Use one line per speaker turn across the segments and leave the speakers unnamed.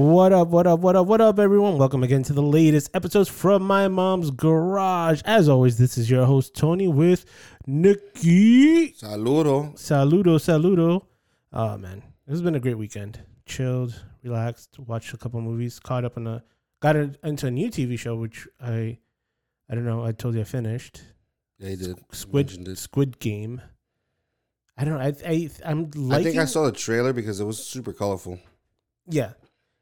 What up, what up, what up, what up, everyone? Welcome again to the latest episodes from my mom's garage. As always, this is your host, Tony, with Nikki.
Saludo.
Saludo, saludo. Oh, man. This has been a great weekend. Chilled, relaxed, watched a couple movies, caught up on a, got into a new TV show, which I, I don't know, I told you I finished.
Yeah, he did.
Squid, Squid Game. I don't know. I, I, I'm liking,
I think I saw the trailer because it was super colorful.
Yeah,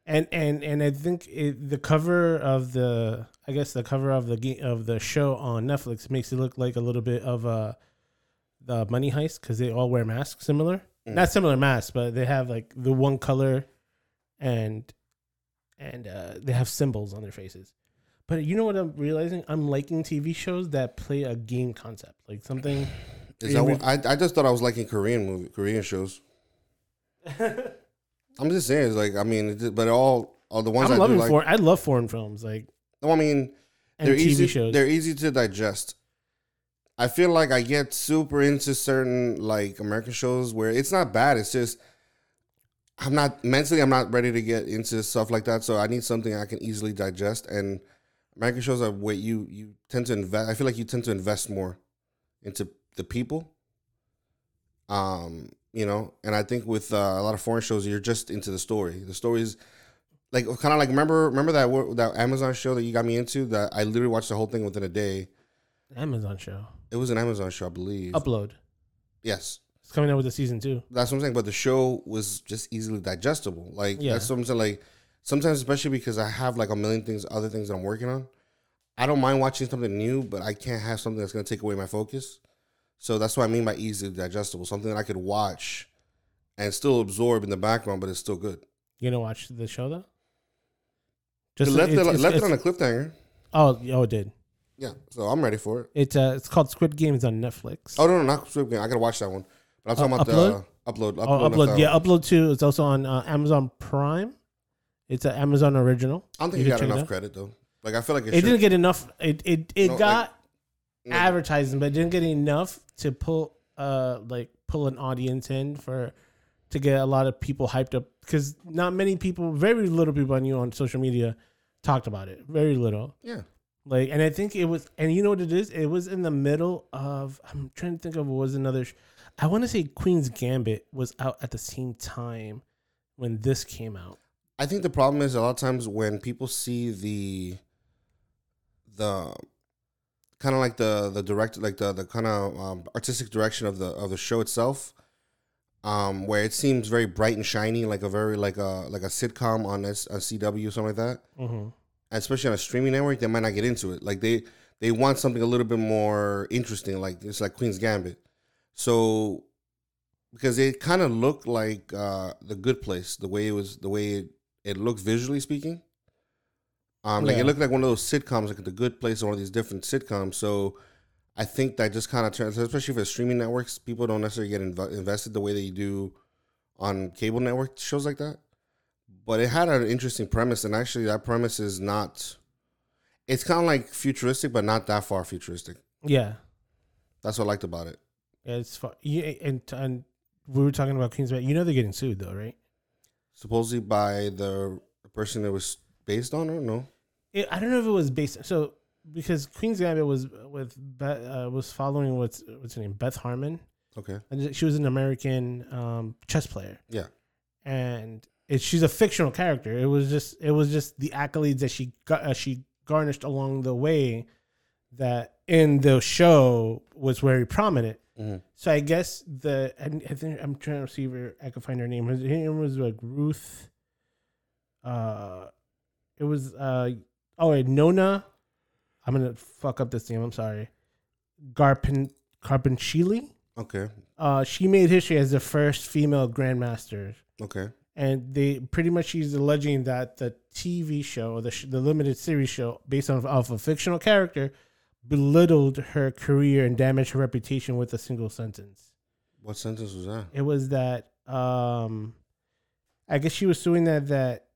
and and and I think it, the cover of the I guess the cover of the game of the show on Netflix makes it look like a little bit of a the Money Heist because they all wear masks similar, mm. not similar masks, but they have like the one color, and and uh, they have symbols on their faces. But you know what I'm realizing? I'm liking TV shows that play a game concept, like something.
Is that what, I I just thought I was liking Korean movie Korean shows. I'm just saying, it's like I mean, but all all the ones
I'm
I
loving
do like,
foreign. I love foreign films, like
no, I mean, they're
TV
easy.
shows.
They're easy to digest. I feel like I get super into certain like American shows where it's not bad. It's just I'm not mentally. I'm not ready to get into stuff like that. So I need something I can easily digest. And American shows are where you you tend to invest. I feel like you tend to invest more into the people. Um, you know and i think with uh, a lot of foreign shows you're just into the story the stories like kind of like remember remember that that amazon show that you got me into that i literally watched the whole thing within a day
Amazon show.
it was an amazon show i believe
Upload.
yes
It's coming out with a season two.
that's what i'm saying but the show was just easily digestible like
Yeah.
that's what i'm saying like sometimes especially because i have like a million things other things that i'm working on i don't mind watching something new but i can't have something that's going to take away my focus so that's what I mean by easily digestible. Something that I could watch and still absorb in the background, but it's still good.
You gonna watch the show though?
Just left,
it's-
it,
it's-
left it on a cliffhanger.
Oh, oh, it did.
Yeah, so I'm ready for it.
It's uh, it's called Squid Games on Netflix.
Oh no, no, not Squid Game. I gotta watch that one. But I'm talking
Uh,
about
Upload?
the uh, upload. Upload,
Oh, upload. Yeah, upload two. It's also on uh, Amazon Prime. It's an Amazon original.
I don't think
You
you got enough credit though. Like I feel like it,
It didn't get enough. It it it
No, like- No,
advertising, but didn't get enough to pull uh like pull an audience in for to get a lot of people hyped up because not many people, very little people I knew on social media talked about it. Very little.
Yeah,
Like, and I think it was, and you know what it is? It was in the middle of. I'm trying to think of what was another. Sh- I want to say Queen's Gambit was out at the same time when this came out.
I think the problem is a lot of times when people see the the kind of like the the direct like the the kind of um, artistic direction of the of the show itself um where it seems very bright and shiny like a very like a like a sitcom on S, a CW or something like that.
Mm-hmm.
especially on a streaming network they might not get into it. Like they they want something a little bit more interesting like it's like Queen's Gambit. So because it kind of looked like uh the good place the way it was the way it, it looked visually speaking um like
Yeah.
it looked like one of those sitcoms like the good place or one of these different sitcoms so i think that just kind of turns especially for streaming networks people don't necessarily get inv- invested the way you do on cable network shows like that but it had an interesting premise and actually that premise is not it's kind of like futuristic but not that far futuristic
Yeah,
that's what i liked about it
yeah, it's fun. Yeah, and and we were talking about Queen's. You know they're getting sued though, right?
supposedly by the person it was based on or no
It, I don't know if it was based. On so because Queen's Gambit was with Beth, uh, was following what's what's her name Beth Harmon.
okay
And she was an American um, chess player.
Yeah.
and it, she's a fictional character. It was just it was just the accolades that she got uh, she garnished along the way that in the show was very prominent.
Mhm.
So I guess the I, I think I'm trying to see if I can find her name. Her name was like Ruth. Uh, it was uh oh wait, Nona. I'm gonna fuck up this name. I'm sorry. Garpin Carpinchili
okay
uh, she made history as the first female grandmaster,
okay
and they pretty much she's alleging that the TV show the sh- the limited series show based on of a fictional character belittled her career and damaged her reputation with a single sentence.
what sentence was that
It was that um, I guess she was suing that that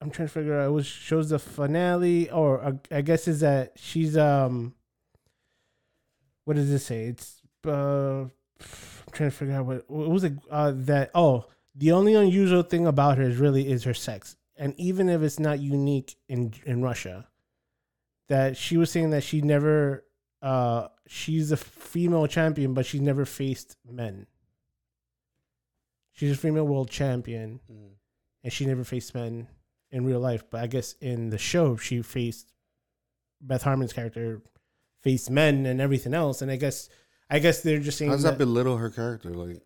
I'm trying to figure out. It was shows the finale, or uh, I guess is that she's um. What does it say? It's uh, I'm trying to figure out what what was it uh, that oh the only unusual thing about her is really is her sex and even if it's not unique in in Russia, that she was saying that she never, uh, she's a female champion, but she never faced men. She's a female world champion,
Mm.
and she never faced men in real life. But I guess in the show, she faced Beth Harmon's character faced men and everything else. And I guess, I guess they're just saying
How does
that,
that belittle her character? Like,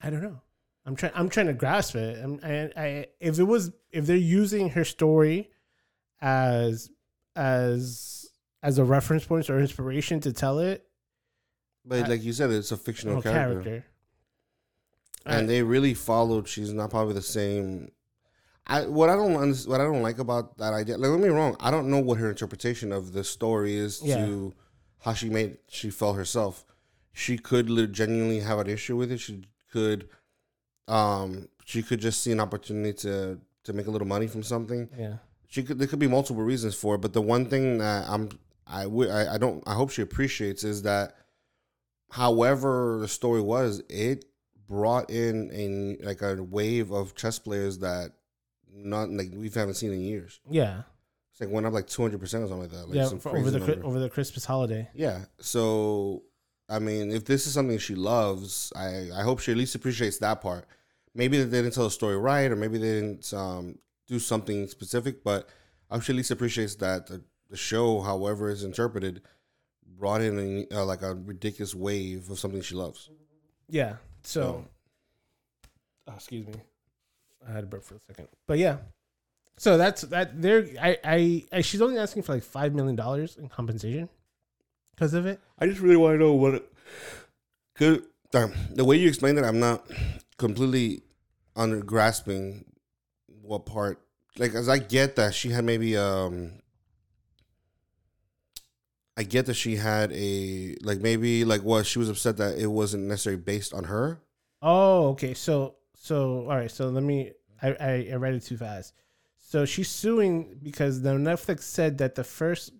I don't know. I'm trying. I'm trying to grasp it. I'm, I, I, if it was, if they're using her story as, as, as a reference point or inspiration to tell it,
but
I-
like you said, it's a fictional character.
character.
and they really followed. She's not probably the same. I what I don't what I don't like about that idea. Like, don't me wrong. I don't know what her interpretation of the story is
Yeah.
to how she made she felt herself. She could genuinely have an issue with it. She could, um, she could just see an opportunity to to make a little money from something.
yeah,
She could. There could be multiple reasons for it, but the one thing that I'm I would I, I don't I hope she appreciates is that, however the story was, it brought in a like a wave of chess players that not like we haven't seen in years.
yeah,
It's like went up like two hundred percent or something like that. Like
yeah.
some
For
crazy
over the
number.
over the Christmas holiday.
yeah. So I mean, if this is something she loves, I I hope she at least appreciates that part. Maybe they didn't tell the story right, or maybe they didn't um, do something specific, but I hope she at least appreciates that the, the show, however it's interpreted, brought in a, uh, like a ridiculous wave of something she loves.
Yeah. So, oh, excuse me, I had a burp for a second, but yeah. So that's that. There, I, I, I, she's only asking for like five million dollars in compensation because of it.
I just really want to know what. It, Cause um, the way you explained it, I'm not completely under grasping what part. Like, as I get that she had maybe um. I get that she had a like maybe like what she was upset that it wasn't necessarily based on her.
Oh, okay. So, so all right. So let me. I, I, I read it too fast. So she's suing because the Netflix said that the first,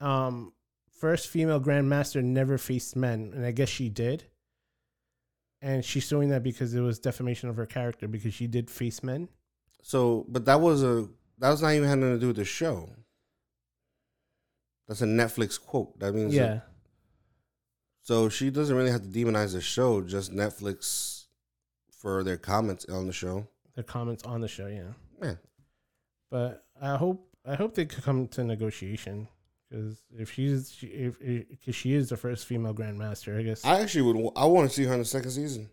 um, first female grandmaster never faced men, and I guess she did. And she's suing that because it was defamation of her character because she did face men.
So, but that was a that was not even having to do with the show. That's a Netflix quote. That means
Yeah.
So she doesn't really have to demonize the show, just Netflix for their comments on the show.
Their comments on the show. Yeah,
Yeah.
but I hope I hope they could come to negotiation because if she's if because she is the first female grandmaster, I guess.
I actually would. I want to see her in the second season.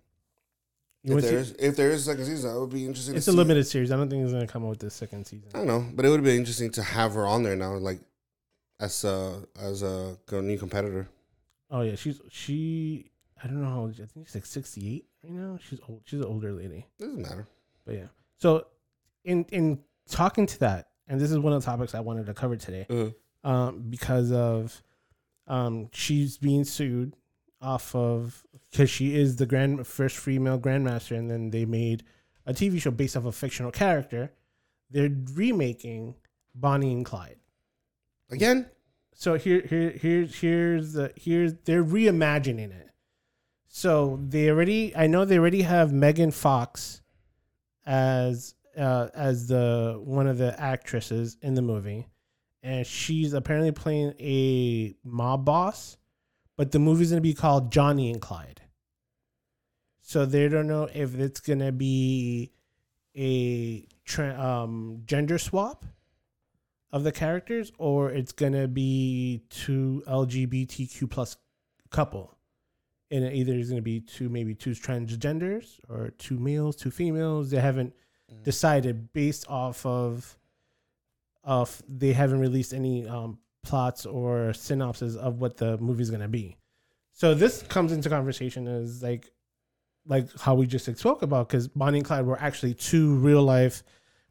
You
If there is, if there is a second season, I would be interested.
it's
to
a
see it.
limited series. I don't think it's gonna come out with the second season.
I don't know, but it would have been interesting to have her on there now, like as a as a new competitor.
Oh yeah, she's she. I don't know how. old- I think she's like sixty eight right now. She's old. She's an older lady.
Doesn't matter.
But yeah. So in in talking to that, and this is one of the topics I wanted to cover today.
Uh,
um, because of um, she's being sued off of because she is the grand first female grandmaster, and then they made a TV show based off a fictional character. They're remaking Bonnie and Clyde.
Again,
So here, here, here's here's the here's they're reimagining it. So they already, I know they already have Megan Fox as uh, as the one of the actresses in the movie, and she's apparently playing a mob boss, but the movie's gonna be called Johnny and Clyde. So they don't know if it's gonna be a tra- um, gender swap of the characters or it's gonna be two lgbtq plus couple and it either is gonna be two maybe two transgenders or two males two females they haven't
Mm.
decided based off of of they haven't released any um plots or synopsis of what the movie's gonna be so this comes into conversation as like like how we just spoke about because bonnie and clyde were actually two real life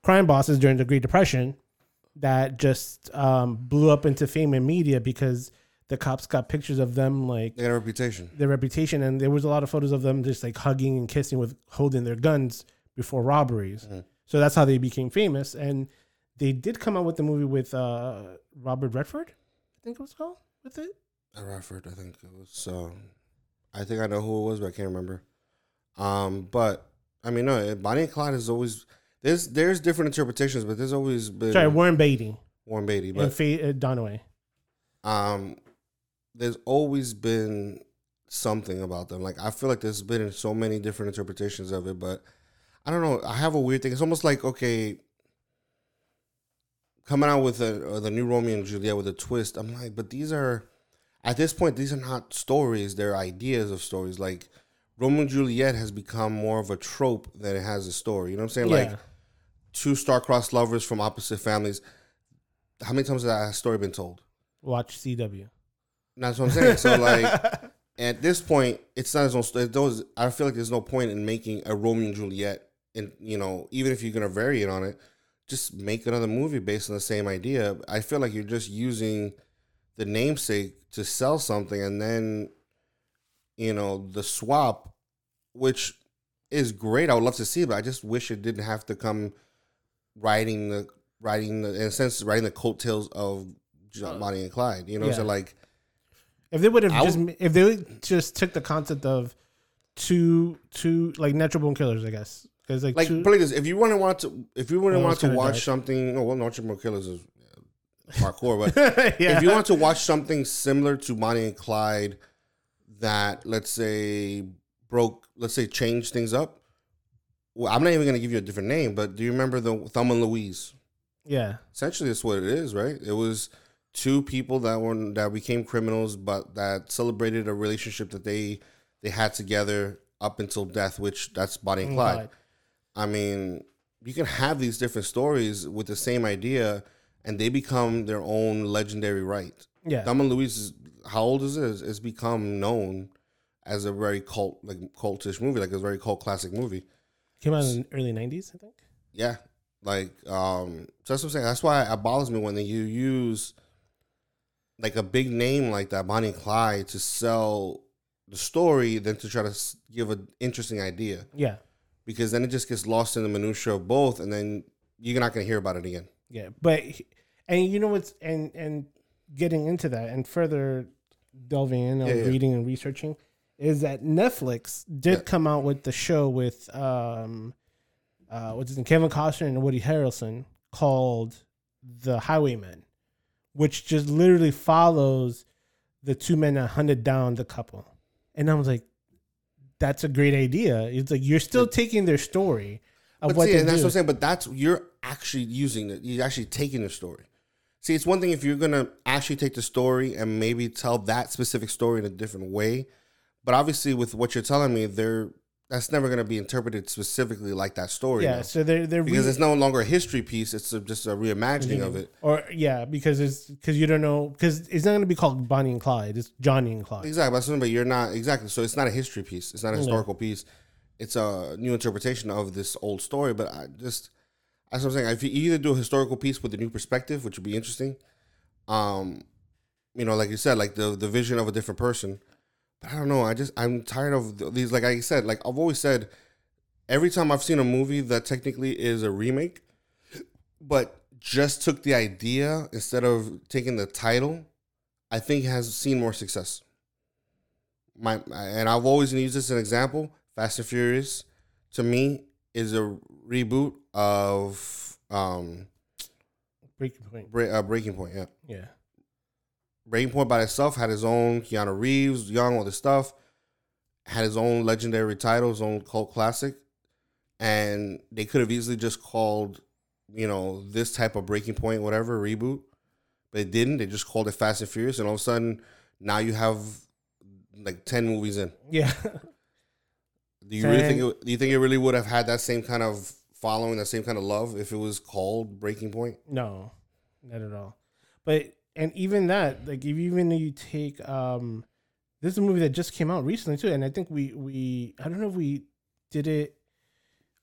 crime bosses during the great depression that just um, blew up into fame and media because the cops got pictures of them like
they got a reputation.
their reputation and there was a lot of photos of them just like hugging and kissing with holding their guns before robberies
Mhm.
so that's how they became famous and they did come out with the movie with uh, robert redford i think it was called with it
Radford, I think it was. Um, I think I know who it was, but I can't remember. Um, but I mean, no, Bonnie and Clyde is always there's there's different interpretations, but there's always been
Sorry, Warren Beatty
Warren Beatty,
and
but
Faye uh, Dunaway.
um, there's always been something about them. Like I feel like there's been so many different interpretations of it, but I don't know. I have a weird thing. It's almost like okay, coming out with a, the new Romeo and Juliet with a twist. I'm like, but these are at this point these are not stories. They're ideas of stories. Like Romeo and Juliet has become more of a trope than it has a story. You know what I'm saying? Like two star-crossed lovers from opposite families. How many times has that story been told?
watch CW.
That's what I'm saying. So like at this point, it's not as no. Those I feel like there's no point in making a Romeo and Juliet, and you know, even if you're gonna vary it on it, just make another movie based on the same idea. I feel like you're just using the namesake to sell something, and then you know the swap, which is great. I would love to see, but I just wish it didn't have to come writing the writing the in a sense writing the coattails of John, uh, Bonnie and Clyde. You know,
Yeah.
so like
If they would have just if they just took the concept of two two like natural born killers, I guess, because like,
like
two,
play this. If you want to want to, if you want to
Oh,
want to watch
dark.
something, oh well, Natural Born Killers is hardcore, but
yeah.
if you want to watch something similar to Bonnie and Clyde, that let's say broke, let's say changed things up. Well, I'm not even going to give you a different name, but do you remember the Thelma and Louise?
yeah,
Essentially, that's what it is, right? It was two people that were that became criminals, but that celebrated a relationship that they they had together up until death, which that's Bonnie and Clyde. I mean, you can have these different stories with the same idea, and they become their own legendary right.
Yeah,
Thelma and Louise, is, how old is it? It's become known as a very cult, like cultish movie, like a very cult classic movie.
came out in the early '90s, I think.
Yeah, like um, so that's what I'm saying. That's why it bothers me when you use like a big name like that, Bonnie and Clyde, to sell the story than to try to give an interesting idea.
Yeah,
because then it just gets lost in the minutia of both, and then you're not going to hear about it again.
yeah, but and you know what's and and getting into that and further delving in and
Yeah, yeah.
reading and researching is that Netflix did
Yeah.
come out with the show with um uh what's his name Kevin Costner and Woody Harrelson called The Highwaymen, which just literally follows the two men that hunted down the couple. And I was like, that's a great idea. It's like you're still taking their story of
But
what
see,
they
and that's what I'm saying. But that's you're actually using it. You're actually taking the story. See, it's one thing if you're gonna actually take the story and maybe tell that specific story in a different way. But obviously, with what you're telling me, there that's never gonna be interpreted specifically like that story.
yeah,
now.
so they're they're
because
re-
it's no longer a history piece; it's a, just a reimagining of it.
Or yeah, because it's because you don't know because it's not going to be called Bonnie and Clyde. It's Johnny and Clyde.
Exactly, that's but you're not exactly. So it's not a history piece. It's not a
Yeah.
historical piece. It's a new interpretation of this old story. But I just that's what I'm saying. If you either do a historical piece with a new perspective, which would be interesting, um, you know, like you said, like the the vision of a different person. I don't know. I just I'm tired of these. Like I said, like I've always said, every time I've seen a movie that technically is a remake, but just took the idea instead of taking the title, I think has seen more success. My and I've always used this as an example. Fast and Furious, to me, is a reboot of um
Breaking point.
Bre- uh, Breaking Point. Yeah,
Yeah.
Breaking Point by itself had his own Keanu Reeves, young, all this stuff. Had his own legendary title, his own cult classic, and they could have easily just called, you know, this type of Breaking Point, whatever reboot, but it didn't. They just called it Fast and Furious, and all of a sudden, now you have like ten movies in.
Yeah.
Do you really think? It, do you think it really would have had that same kind of following, that same kind of love, if it was called Breaking Point?
no, not at all. But and even that, like if even you take um, this is a movie that just came out recently too, and I think we we I don't know if we did it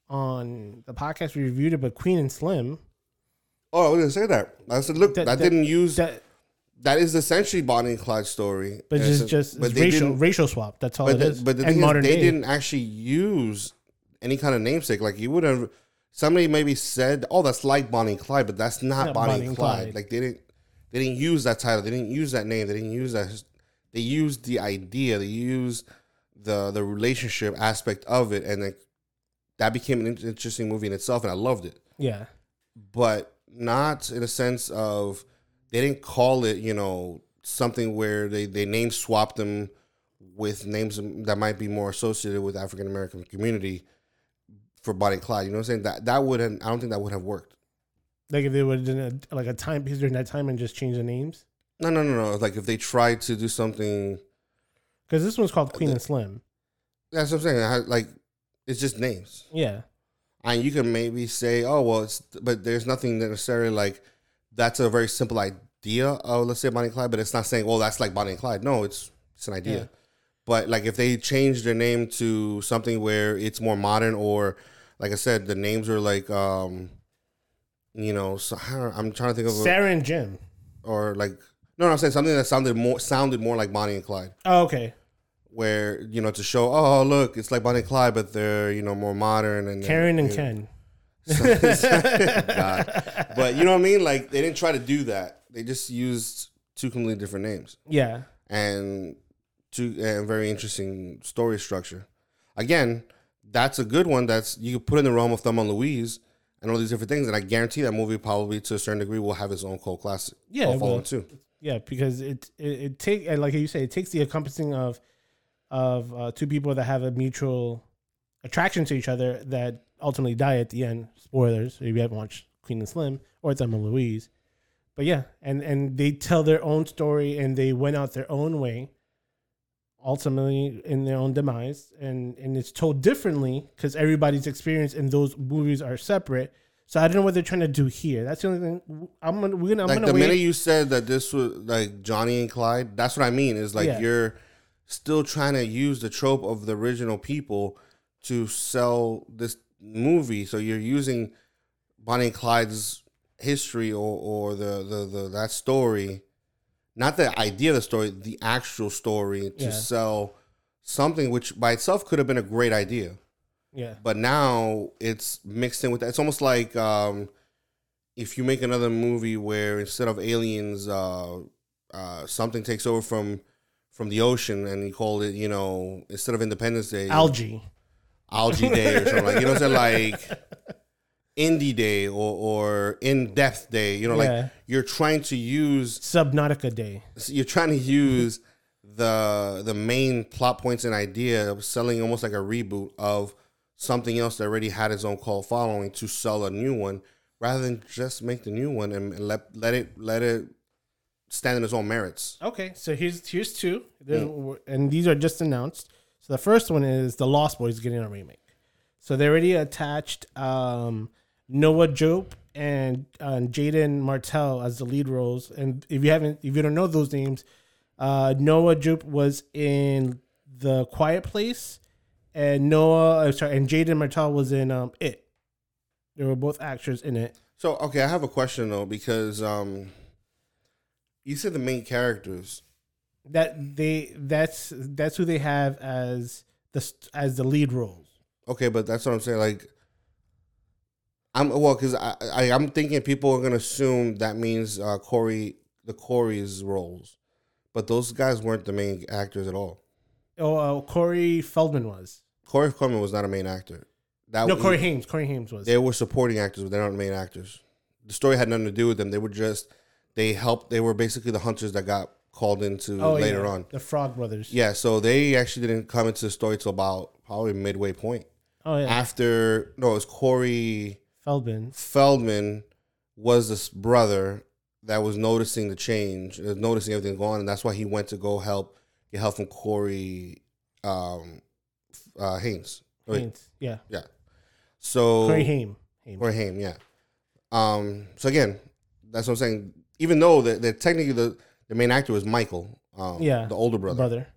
on the podcast we reviewed it, but Queen and Slim
Oh, I was gonna say that. I said, look,
That-
that,
that-
didn't use.
that,
that is essentially Bonnie and Clyde's story,
but
And
just
it's-
just
but
it's racial racial swap. That's all it
the,
is.
but the
and
thing is, they
day.
didn't actually use any kind of namesake. Like you would have, somebody maybe said, "Oh, that's like Bonnie and Clyde," but that's not,
Not
Bonnie, and Clyde. Like they didn't, they didn't use that title. They didn't use that name. They didn't use that. They used the idea. They used the the relationship aspect of it, and then that became an interesting movie in itself, and I loved it.
Yeah.
But not in a sense of they didn't call it, you know, something where they they name swapped them with names that might be more associated with African American community for Bonnie and Clyde. You know what I'm saying? That that would I don't think that would have worked.
Like if they would have done a, like a time piece during that time and just change the names.
No, no, no, no. Like if they tried to do something,
Because this one's called Queen and Slim.
that's what I'm saying. I- Like it's just names.
Yeah.
and you can maybe say, oh well, it's but there's nothing necessarily like that's a very simple idea of let's say Bonnie and Clyde, but it's not saying, well, that's like Bonnie and Clyde. No, it's it's an idea.
Yeah.
But like if they change their name to something where it's more modern, or like I said, the names are like, um, you know, so, I don't- I'm trying to think of, a,
Sarah and Jim.
or like, no, no, I'm saying something that sounded more sounded more like Bonnie and Clyde
Oh, okay.
where you know to show oh look it's like Bonnie and Clyde but they're you know more modern and
Karen and Ken.
But you know what I mean? Like they didn't try to do that. They just used two completely different names
Yeah.
and two and very interesting story structure. Again, that's a good one. That's you could put in the realm of Thelma and Louise and all these different things, and I guarantee that movie probably to a certain degree will have its own cult classic.
Yeah, it will.
too.
Yeah, because it it, it take like you say, it takes the encompassing of of uh, two people that have a mutual attraction to each other that ultimately die at the end. Spoilers if you haven't watched Queen and Slim or it's Emma Louise. But yeah, and and they tell their own story and they went out their own way, ultimately in their own demise, and and it's told differently because everybody's experience in those movies are separate. So I don't know what they're trying to do here. That's the only thing. I'm gonna we're gonna I'm
like
gonna
the
wait.
minute you said that this was like Johnny and Clyde, that's what I mean. Is like
Yeah.
you're still trying to use the trope of the original people to sell this movie. So you're using Bonnie and Clyde's history or, or the, the the that story, not the idea of the story, the actual story to
Yeah.
sell something which by itself could have been a great idea
yeah.
but now it's mixed in with that. It's almost like um, if you make another movie where instead of aliens, uh, uh, something takes over from from the ocean, and you call it, you know, instead of Independence Day,
Algae.
Algae Day or something like you know, what I'm saying like Indie Day or or In Depth Day. You know, like you're trying to use
Subnautica Day.
you're trying to use the the main plot points and idea of selling almost like a reboot of something else that already had its own cult following to sell a new one rather than just make the new one and, let let it let it stand in its own merits.
Okay, so here's here's two, There's- and these are just announced. So the first one is the Lost Boys getting a remake. So they already attached um, Noah Jupe and uh, Jaeden Martell as the lead roles. And if you haven't, if you don't know those names, uh, Noah Jupe was in The Quiet Place, and Noah, uh, sorry, and Jaeden Martell was in um, It. They were both actors in it.
So okay, I have a question though because um, you said the main characters.
That they that's that's who they have as the as the lead roles.
Okay, but that's what I'm saying. Like, I'm well because I, I I'm thinking people are gonna assume that means uh, Corey the Corey's roles, but those guys weren't the main actors at all.
Oh, uh, Corey Feldman was.
Corey Feldman was not a main actor. That
No,
was-
Corey Hames. Corey Hames was.
They were supporting actors, but they're not main actors. The story had nothing to do with them. They were just they helped. They were basically the hunters that got called into
oh,
later
yeah,
on.
the Frog Brothers.
Yeah, so they actually didn't come into the story till about probably midway point.
Oh yeah,
After no, it was Corey
Feldman.
Feldman was this brother that was noticing the change, uh, noticing everything going on, and that's why he went to go help get help from Corey um, uh, Haynes. Wait,
Hames. Yeah,
So
Corey Haim. Haim.
Corey Haim, yeah. Um, so again, that's what I'm saying. Even though that that technically the, the main actor was Michael, um,
Yeah,
the older brother.
brother.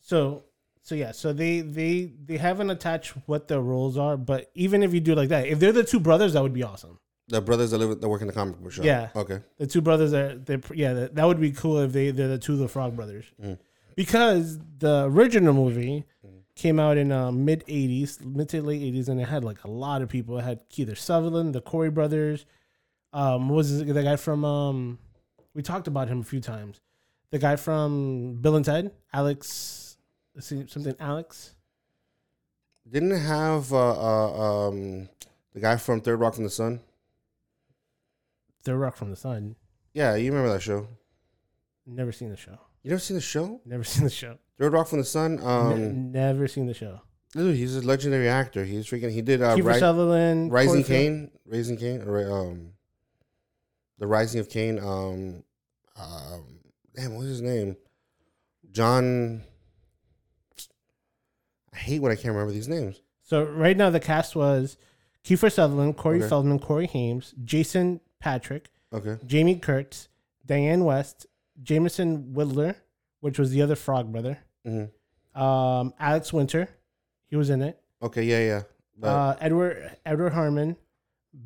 So, so yeah, so they they they haven't attached what their roles are, but even if you do like that, if they're the two brothers, that would be awesome.
The brothers that live that work in the comic book shop.
Yeah.
Okay.
The two brothers are they yeah that, that would be cool if they they're the two of the Frog Brothers,
Mm.
because the original movie came out in uh, mid '80s, mid to late '80s, and it had like a lot of people. It had Keith Sutherland, the Corey brothers. Um, what was the guy from um, we talked about him a few times. The guy from Bill and Ted, Alex, something Alex.
Didn't have uh, uh, um, the guy from Third Rock from the Sun?
Third Rock from the Sun.
Yeah, you remember that show?
Never seen the show.
You never seen the show?
Never seen the show.
Third Rock from the Sun.
Ne-
Um,
never seen the show.
dude, he's a legendary actor. He's freaking. He did uh, Ri-
Sutherland,
Rising. Kane, Raising Cain, or um, the Rising of Kane. Um, um, damn, what's his name? John. I hate when I can't remember these names.
So right now the cast was Kiefer Sutherland, Corey
Okay.
Feldman, Corey Hames, Jason Patric,
Okay,
Jami Gertz, Dianne Wiest, Jameson Whittler, which was the other Frog brother,
hmm
um, Alex Winter, he was in it.
okay, yeah, yeah. But,
Uh, Edward Edward Harmon,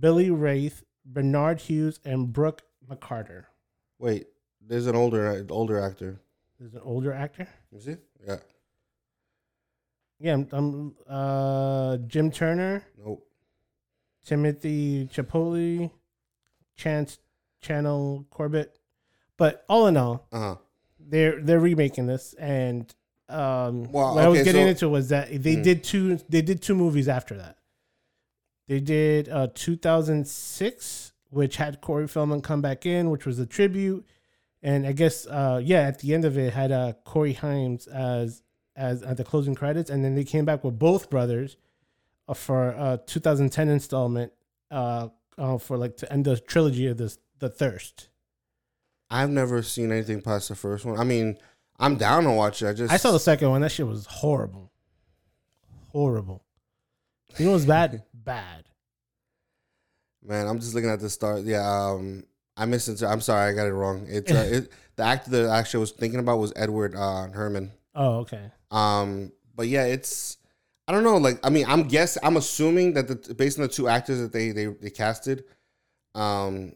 Billy Wraith, Bernard Hughes, and Brooke McCarter.
wait, there's an older older actor.
There's an older actor.
You see? Yeah.
Yeah, I'm, I'm uh, Jim Turner,
Nope.
Timothy Chipotle, Chance Channel Corbett. But all in all,
Uh huh.
they're they're remaking this, and um,
Well,
what I was getting
so-
into was that they
Mm.
did two they did two movies after that. They did uh, 2006, which had Corey Feldman come back in, which was a tribute, and I guess uh, yeah, at the end of it had uh, Corey Himes as as at the closing credits, and then they came back with both brothers uh, for a 2010 installment uh, uh, for like to end the trilogy of this the Thirst.
I've never seen anything past the first one. I mean, I'm down to watch it. I just
I saw the second one. That shit was horrible. Horrible. You know what's bad? bad.
man. I'm just looking at the start. Yeah. Um, I missed it. I'm sorry, I got it wrong. It's uh, it, the actor that I actually was thinking about was Edward uh, Herrmann.
Oh, okay.
Um, but yeah, it's I don't know. Like, I mean, I'm guess I'm assuming that the based on the two actors that they they they casted, um,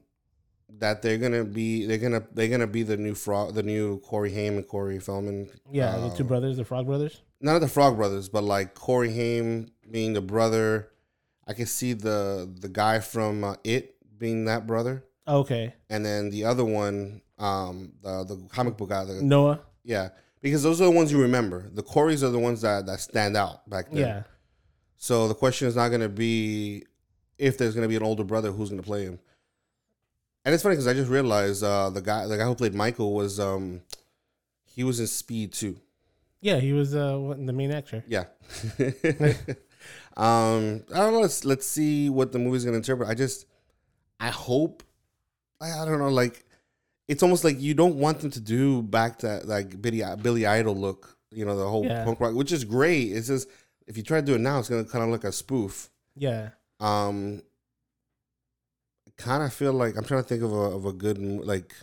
that they're gonna be they're gonna they're gonna be the new frog, the new Corey Haim and Corey Feldman.
Yeah, the two
Uh,
brothers, the Frog brothers.
None of the Frog Brothers, but like Corey Haim being the brother. I can see the the guy from uh, It being that brother,
Okay.
and then the other one, um, the the comic book guy. The,
Noah.
yeah, because those are the ones you remember. The Corys are the ones that that stand out back then.
Yeah.
So the question is not going to be if there's going to be an older brother who's going to play him. And it's funny because I just realized uh, the guy the guy who played Michael was um he was in Speed too.
Yeah, he was uh the main actor.
Yeah. um, I don't know. Let's let's see what the movie's gonna interpret. I just, I hope, I, I don't know. Like, it's almost like you don't want them to do back to like Billy Billy Idol look. You know, the whole
Yeah.
punk rock, which is great. It's just if you try to do it now, it's gonna kind of look a spoof.
Yeah.
Um, kind of feel like I'm trying to think of a of a good like.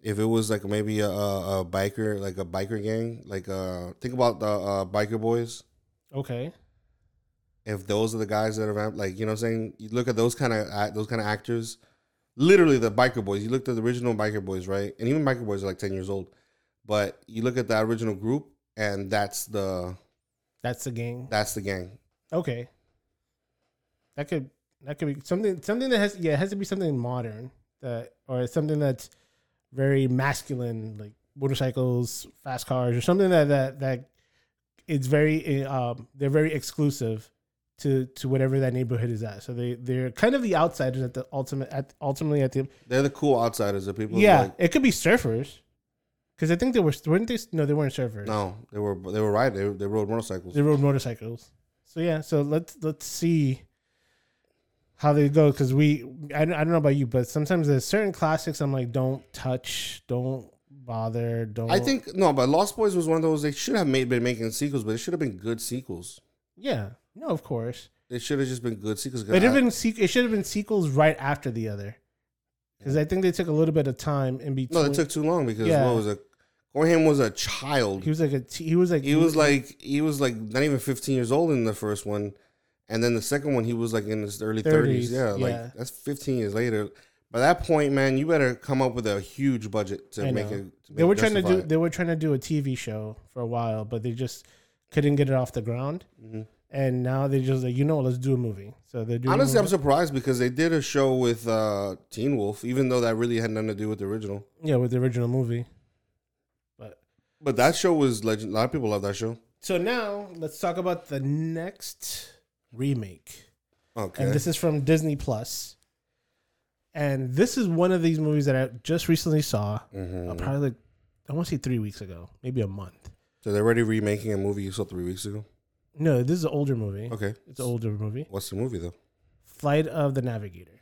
If it was like maybe a, a, a biker, like a biker gang, like uh, think about the uh, biker boys
Okay.
if those are the guys that are like you know what I'm saying you look at those kind of those kind of actors literally the biker boys. You looked at the original biker boys right? And even biker boys are like 10 years old. But you look at the original group and that's the
That's the gang.
that's the gang.
Okay. That could that could be something something that has yeah, it has to be something modern that or something that's very masculine, like motorcycles, fast cars, or something that that that it's very um they're very exclusive to to whatever that neighborhood is at. So they they're kind of the outsiders at the ultimate at ultimately at the
they're the cool outsiders the people
yeah.
like,
it could be surfers because I think they were weren't they no they weren't surfers.
no they were they were right they, they rode motorcycles
They rode motorcycles. So yeah, so let's let's see how they go because we I, don't- I don't know about you, but sometimes there's certain classics I'm like don't touch, don't bother, don't.
I think no but Lost Boys was one of those they should have made been making sequels but it should have been good sequels
yeah, no, of course,
it should have just been good sequels
but it have been sequ- it should have been sequels right after the other because I think they took a little bit of time in between.
no it took too long because
Yeah.
what was it Gorham was a child
he was like a t- he was like
he was like he was like not even 15 years old in the first one and then the second one he was like in his early 30s,
30s,
yeah like that's 15 years later by that point man you better come up with a huge budget to
I
make
know.
it to
they
make
were trying to do
justify it.
they were trying to do a TV show for a while, but they just couldn't get it off the ground.
Mhm.
And now they just like you know let's do a movie. So they're doing.
honestly i'm surprised because they did a show with uh teen wolf even though that really had nothing to do with the original
Yeah, with the original movie. But
but that show was legend a lot of people love that show
So now let's talk about the next remake.
Okay.
And this is from Disney Plus. And this is one of these movies that I just recently saw,
Mhm.
uh, probably like, I want to say three weeks ago, maybe a month.
So they're already remaking a movie you saw three weeks ago.
No, this is an older movie.
Okay.
It's an older movie.
What's the movie though?
Flight of the Navigator.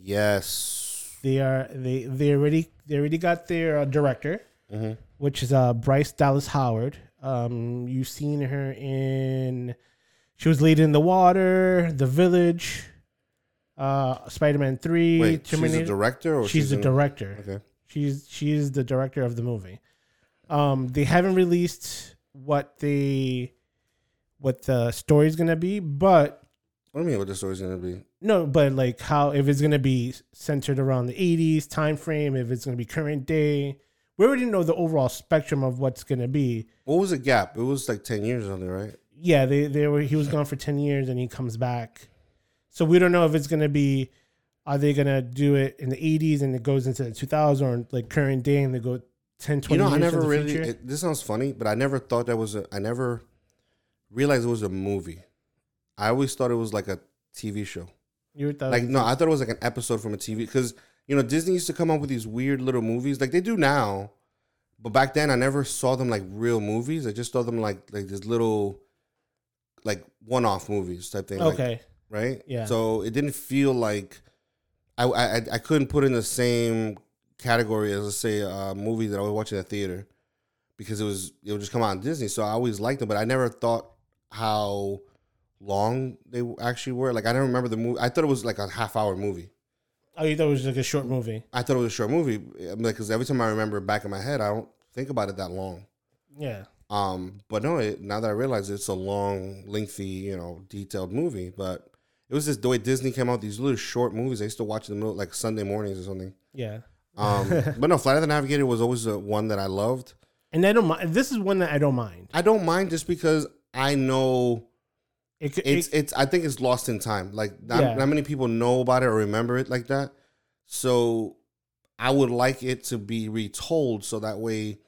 Yes.
They are they they already they already got their uh, director,
Mhm.
which is uh Bryce Dallas Howard. Um, you've seen her in. She was Lady in the Water, The Village, uh, Spider Man Three,
Wait, she's
Terminator.
the director or
she's the
in-
director.
Okay.
She's she's the director of the movie. Um, they haven't released what they what the story's gonna be, but
What do you mean? What the story's gonna be?
no, but like how if it's gonna be centered around the '80s time frame, if it's gonna be current day. We already know the overall spectrum of what's gonna be.
What was the gap? It was like ten years something, right?
Yeah, they they were he was gone for ten years and he comes back, so we don't know if it's gonna be. Are they gonna do it in the '80s and it goes into the 2000s or like current day and they go 10, 20
You know, I never really. It, this sounds funny, but I never thought that was a. I never realized it was a movie. I always thought it was like a TV show.
You thought
Like no, I thought it was like an episode from a TV because you know Disney used to come up with these weird little movies like they do now, but back then I never saw them like real movies. I just saw them like like this little like one off movies type thing. like,
okay.
right?
Yeah.
So it didn't feel like I I I- couldn't put in the same category as let's say a movie that I would watch in a theater because it was it would just come out on Disney. So I always liked them, but I never thought how long they actually were. Like I don't remember the movie. I thought it was like a half hour movie.
Oh, you thought it was like a short movie?
I thought it was a short movie because every time I remember it back in my head, I don't think about it that long.
Yeah.
Um, but no, it, now that I realize it's a long, lengthy, you know, detailed movie. But it was just the way Disney came out these little short movies. I used to watch them like Sunday mornings or something.
Yeah.
Um, but no, Flight of the Navigator was always the one that I loved.
And I don't mind. This is one that I don't mind.
I don't mind just because I know
It, could-
it's it's. I think it's lost in time. Like not,
Yeah.
not many people know about it or remember it like that. So I would like it to be retold so that way,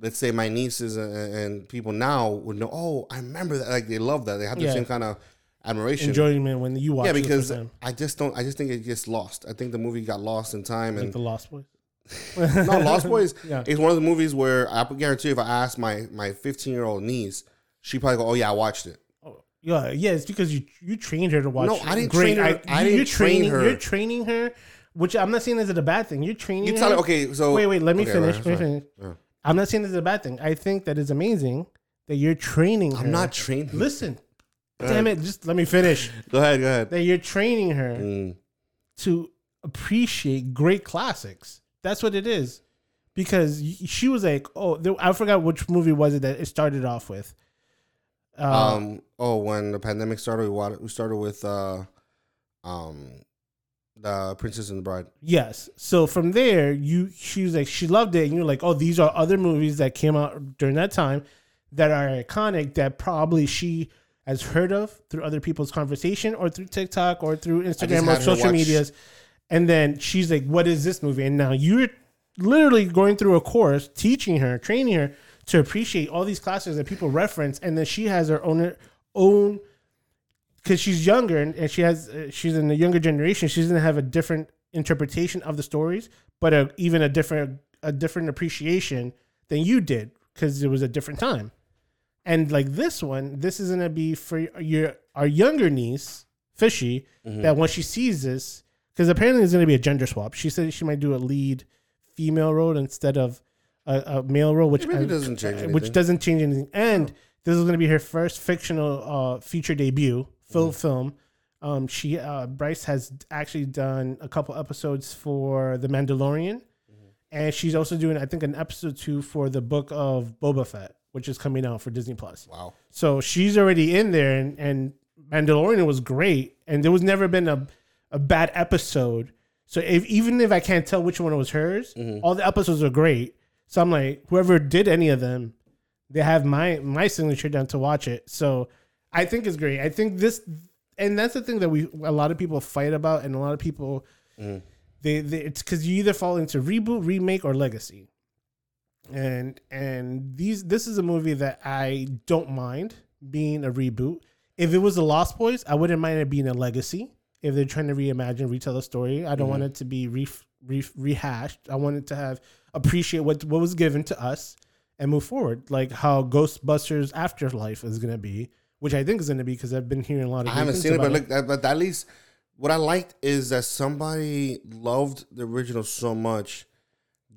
let's say my nieces and, and people now would know. Oh, I remember that. Like they love that. They have the
Yeah.
same kind of admiration.
enjoyment when you watch.
yeah, because. I just don't. I just think it gets lost. I think the movie got lost in time
like
and.
the Lost Boys.
no, Lost Boys
Yeah.
is one of the movies where I guarantee if I ask my my 15 year old niece, she probably go, "Oh yeah, I watched it."
Oh, yeah, yeah. It's because you you trained her to watch.
No. I didn't train her- I
you-
didn't
you're
train
training,
her.
You're training her, which I'm not saying is it a bad thing. You're training.
You
her.
tell her, okay, so
Wait, wait. Let me
okay,
finish.
right,
let me finish. I'm not saying this is a bad thing. I think that is amazing that you're training her.
I'm not training.
Listen, damn it. Just let me finish.
Go ahead, go ahead.
that you're training her
Mm.
to appreciate great classics. That's what it is. Because she was like, oh, I forgot which movie was it that it started off with. Uh,
Um. Oh, when the pandemic started, we we started with uh, um, the Princess and the Bride.
yes. So from there, you she was like, she loved it, and you're like, oh, these are other movies that came out during that time that are iconic that probably she has heard of through other people's conversation or through TikTok or through Instagram or social
watch-
medias. And then she's like, what is this movie? And now you're literally going through a course teaching her, training her to appreciate all these classics that people reference. And then she has her own own because she's younger and, and she has uh, she's in the younger generation. She's gonna have a different interpretation of the stories, but a, even a different a different appreciation than you did because it was a different time. And like this one, this is gonna be for your our younger niece, Fishy,
Mm-hmm.
that when she sees this, because apparently it's gonna be a gender swap. She said she might do a lead female role instead of a, a male role, which
really doesn't change
uh,
anything.
Which doesn't change anything. And this is gonna be her first fictional uh, feature debut, full
Mm-hmm.
film. Um, she uh, Bryce has actually done a couple episodes for The Mandalorian,
Mm-hmm.
and she's also doing I think an episode two for the book of Boba Fett, which is coming out for Disney Plus.
Wow.
So she's already in there, and, and Mandalorian was great, and there was never been a a bad episode. So if even if I can't tell which one was hers,
Mm-hmm.
all the episodes are great. So I'm like, whoever did any of them, they have my my signature down to watch it. So I think it's great. I think this, and that's the thing that we a lot of people fight about, and a lot of people
Mm-hmm.
they, they it's because you either fall into reboot, remake, or legacy. and and these this is a movie that I don't mind being a reboot. If it was the Lost Boys, I wouldn't mind it being a legacy. If they're trying to reimagine, retell the story, I don't want it to be re, re, rehashed. I want it to have appreciate what what was given to us and move forward, like how Ghostbusters Afterlife is gonna be, which I think is gonna be because I've been hearing a lot of.
I haven't seen it, but look, that- but at least what I liked is that somebody loved the original so much,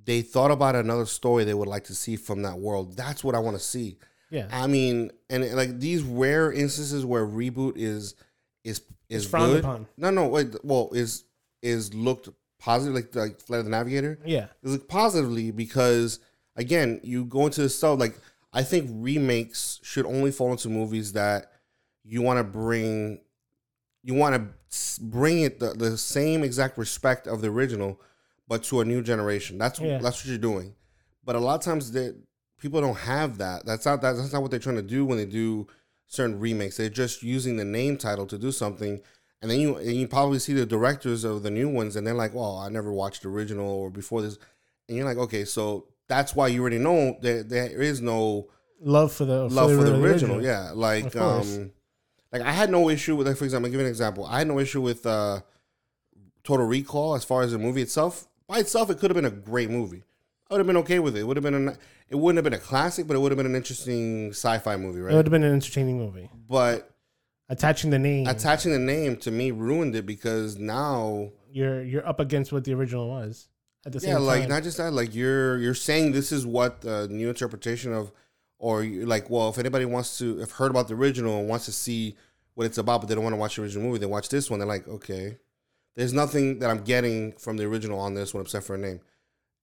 they thought about another story they would like to see from that world. That's what I want to see.
yeah,
I mean, and like these rare instances where reboot is is is
It's
good.
upon.
No, no, wait. Well, is is looked positive, like like Flight of the Navigator.
yeah,
Is looked positively because again, you go into the stuff like I think remakes should only fall into movies that you want to bring, you want to bring it the, the same exact respect of the original, but to a new generation. That's
Yeah.
that's what you're doing. But a lot of times that people don't have that. That's not that, that's not what they're trying to do when they do certain remakes. They're just using the name title to do something. And then you and you probably see the directors of the new ones, and they're like, "Well, I never watched the original or before this," and you're like, "Okay, so that's why you already know that there is no
love for the
love for the original. Yeah, like um, like I had no issue with like for example, I'll give you an example. I had no issue with uh, Total Recall as far as the movie itself. By itself, it could have been a great movie. I would have been okay with it. It would have been a, it wouldn't have been a classic, but it would have been an interesting sci-fi movie, right?
It would have been an entertaining movie.
but
Attaching the name,
attaching the name to me ruined it because now
you're you're up against what the original was. At the same
yeah, like
time.
not just that, like you're you're saying this is what the new interpretation of, or you're like, well, if anybody wants to, have heard about the original and wants to see what it's about, but they don't want to watch the original movie, they watch this one. They're like, okay, there's nothing that I'm getting from the original on this one except for a name,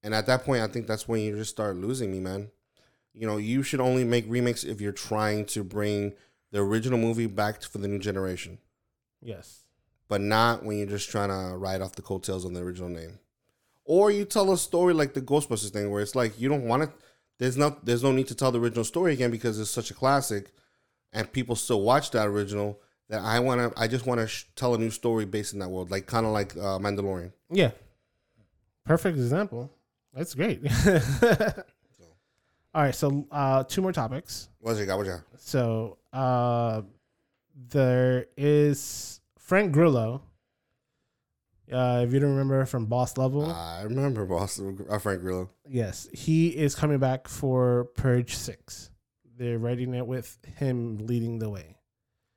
and at that point, I think that's when you just start losing me, man. You know, you should only make remakes if you're trying to bring the original movie back for the new generation,
yes,
but not when you're just trying to ride off the coattails on the original name or you tell a story like the Ghostbusters thing, where it's like you don't want to. There's no there's no need to tell the original story again because it's such a classic, and people still watch that original. That I want to. I just want to sh- tell a new story based in that world, like kind of like uh, Mandalorian.
yeah. Perfect example. That's great. All right, so uh, two more topics.
What's it got? What's it got?
So uh, there is Frank Grillo. Uh, if you don't remember from Boss Level,
I remember Boss uh, Frank Grillo.
yes, he is coming back for Purge Six. They're writing it with him leading the way.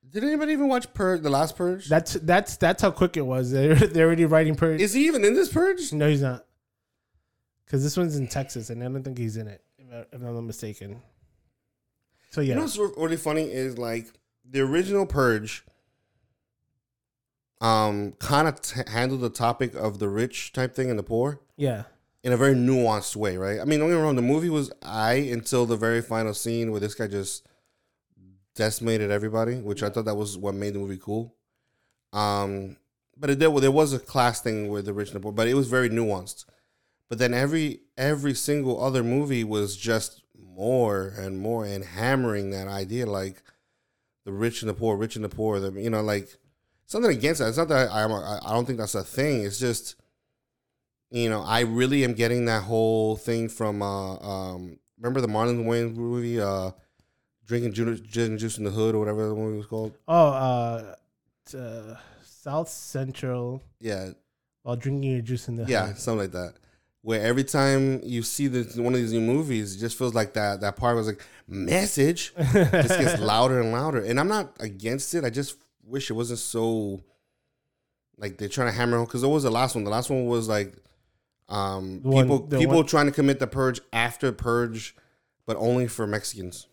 Did anybody even watch Purge? The last Purge?
That's that's that's how quick it was. They're they're already writing Purge.
Is he even in this Purge?
no, he's not. Because this one's in Texas, and I don't think he's in it. If, I'm not mistaken. So yeah,
You know what's really funny is like the original Purge. Um, kind of t- handled the topic of the rich type thing and the poor.
yeah,
in a very nuanced way, right? I mean, don't get me wrong. The movie was I until the very final scene where this guy just decimated everybody, which I thought that was what made the movie cool. Um, but it did. Well, there was a class thing with the rich and the poor, but it was very nuanced. But then every every single other movie was just more and more and hammering that idea, like the rich and the poor, rich and the poor. The you know, like something against that. It's not that I, I'm. a- I don't think that's a thing. It's just you know, I really am getting that whole thing from uh um remember the Marlon Wayans movie, uh drinking juice, gin juice in the hood or whatever the movie was called.
Oh, uh, uh, South Central
Yeah,
while drinking your juice in the
yeah,
hood.
something like that. Where every time you see this one of these new movies, it just feels like that that part was like message just gets louder and louder. And I'm not against it. I just wish it wasn't so like they're trying to hammer home because it was the last one. The last one was like um
one-
people people
one-
trying to commit the purge after purge, but only for Mexicans.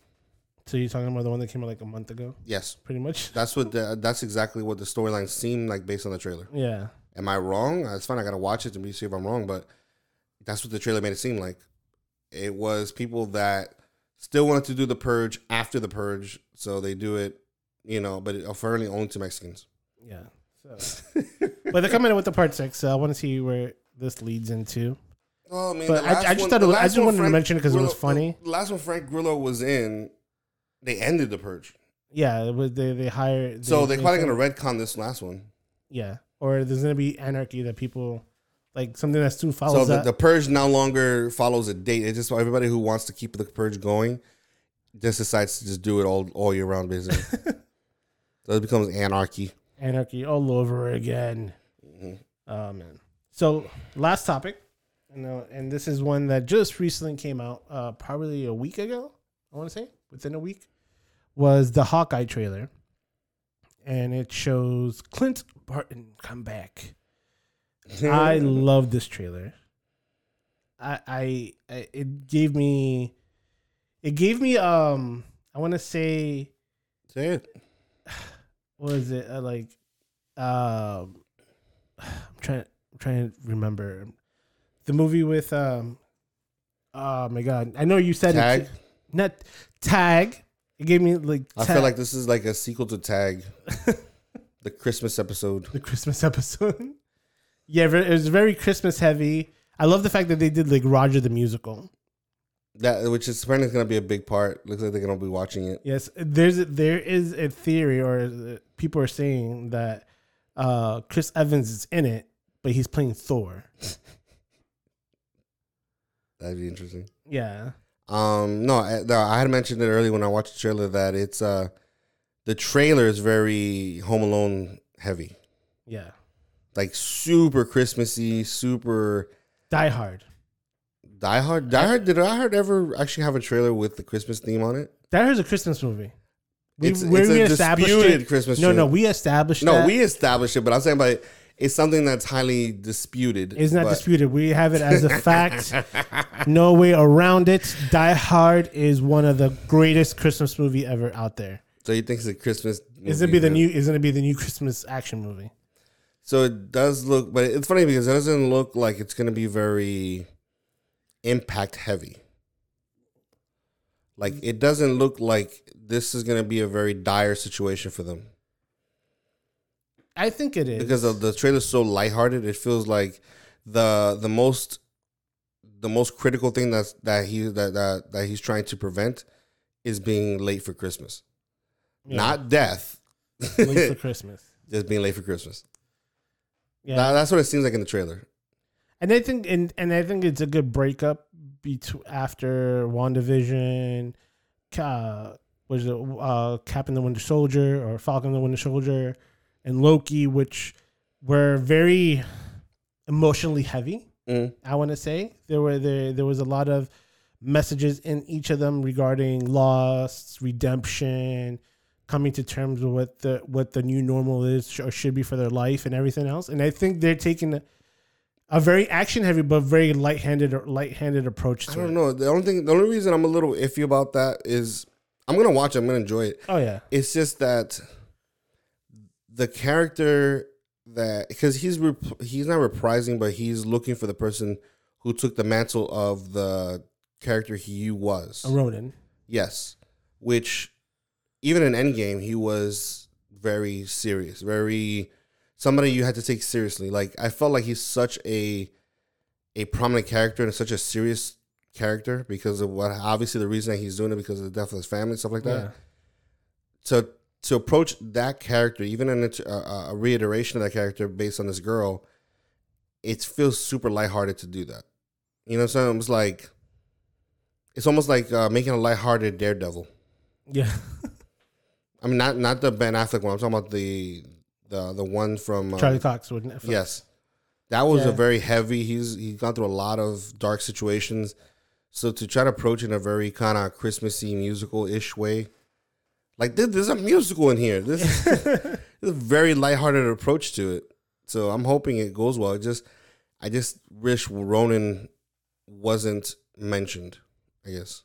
so you're talking about the one that came out like a month ago,
Yes,
pretty much.
that's what the, that's exactly what the storyline seemed like based on the trailer.
Yeah,
Am I wrong? It's fine. I gotta watch it to see if I'm wrong, but that's what the trailer made it seem like. It was people that still wanted to do the purge after the purge, so they do it, you know, but apparently only to Mexicans.
yeah. So, but they're coming in with the part six, so I want to see where this leads into.
Oh, I mean,
But I- I just
one-
thought was- I just wanted to
Frank
mention it 'cause it was funny.
The last one Frank Grillo was in, they ended the purge,
Yeah, it was, they they hire.
so they're
they
probably gonna retcon this last one.
Yeah, or there's gonna be anarchy that people like something that soon
So
follows
the,
that.
the purge no longer follows a date. It's just everybody who wants to keep the purge going just decides to just do it all all year round, basically. so it becomes anarchy.
Anarchy all over again.
Mm-hmm.
Oh man. So last topic, you know, and this is one that just recently came out, uh, probably a week ago. I want to say within a week, was the Hawkeye trailer, and it shows Clint Barton come back. I love this trailer. I, I, I it gave me, it gave me um I want to say
Say it.
what is it uh, like um I'm trying I'm trying to remember the movie with um oh my god I know you said
Tag.
it not tag it gave me like
I
Tag,
feel like this is like a sequel to Tag, the Christmas episode.
the Christmas episode yeah it was very Christmas heavy I love the fact that they did like Roger the musical
That which is apparently going to be a big part. Looks like they're going to be watching it.
yes there's there is a theory or uh, people are saying that uh Chris Evans is in it but he's playing Thor
That'd be interesting.
yeah
Um, no, I, no, I had mentioned it earlier when I watched the trailer that it's uh, the trailer is very Home Alone heavy,
yeah
like super Christmassy, super
Die Hard
Die Hard. Die Hard. Did Die Hard ever actually have a trailer with the Christmas theme on it?
That is a Christmas movie. We,
It's,
we-
it's
we
a
established
disputed
it.
Christmas.
No, no, we established
no,
that.
we established it, but I'm saying, but it's something that's highly disputed.
It's not
but-
disputed. We have it as a fact. no way around it. Die Hard is one of the greatest Christmas movie ever out there.
So you think it's a Christmas?
Is it
movie
be the new? Is it be the new Christmas action movie?
So it does look, but it's funny because it doesn't look like it's going to be very impact heavy. Like it doesn't look like this is going to be a very dire situation for them
I think it is
because of the trailer's so lighthearted. It feels like the the most the most critical thing that's that he that that, that he's trying to prevent is being late for Christmas,
Yeah.
not death.
late for Christmas.
Just being late for Christmas.
Yeah,
That- that's what it seems like in the trailer.
and I think and and I think it's a good breakup between after WandaVision, uh, was it uh, Captain the Winter Soldier or Falcon the Winter Soldier, and Loki, which were very emotionally heavy.
Mm.
I want to say there were there there was a lot of messages in each of them regarding loss, redemption, coming to terms with what the what the new normal is or should be for their life and everything else. And I think they're taking a, a very action heavy but very light handed or light handed approach to
I don't
it.
know. The only thing, the only reason I'm a little iffy about that is I'm gonna watch. it. I'm gonna enjoy it.
Oh yeah,
It's just that the character that because he's rep- he's not reprising, but he's looking for the person who took the mantle of the character he was.
a Ronin.
Yes, which even in Endgame he was very serious, very somebody you had to take seriously. Like I felt like he's such a a prominent character and such a serious character because of what obviously the reason that he's doing it because of the death of his family and stuff like that.
Yeah.
So to approach that character, even in a, a, reiteration of that character based on this girl, it feels super lighthearted to do that. You know what I'm saying? It's like it's almost like uh, making a lighthearted Daredevil.
Yeah.
I mean, not not the Ben Affleck one. I'm talking about the the the one from uh,
Charlie Cox with Netflix.
Yes, that was
Yeah.
a very heavy. He's he's gone through a lot of dark situations. So to try to approach in a very kind of Christmassy musical ish way, like there- there's a musical in here. This is, this is a very lighthearted approach to it. So I'm hoping it goes well. It just I just wish Ronin wasn't mentioned. I guess.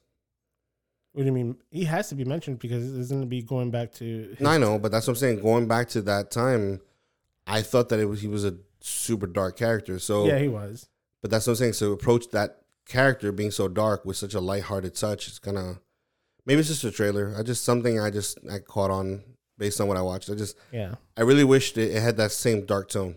What do you mean? He has to be mentioned because it's going to be going back to.
I know, but that's what I'm saying. Going back to that time, I thought that it was he was a super dark character. So
Yeah, he was.
But that's what I'm saying. So approach that character being so dark with such a lighthearted touch. It's gonna maybe it's just a trailer. I just something I just I caught on based on what I watched. I just
Yeah.
I really wished it, it had that same dark tone.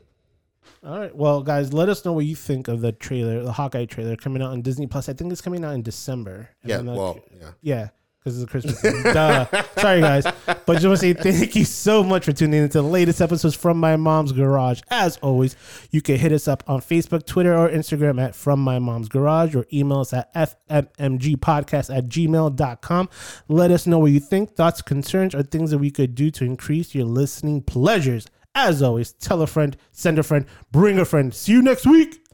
All right. Well, guys, let us know what you think of the trailer, the Hawkeye trailer coming out on Disney Plus. I think it's coming out in December.
Yeah, well, yeah.
yeah, because it's a Christmas. Duh. Sorry, guys. But just want to say thank you so much for tuning in to the latest episodes from My Mom's Garage. As always, you can hit us up on Facebook, Twitter, or Instagram at From My Mom's Garage or email us at fmmgpodcast at gmail.com. Let us know what you think, thoughts, concerns, or things that we could do to increase your listening pleasures. As always, tell a friend, send a friend, bring a friend. See you next week.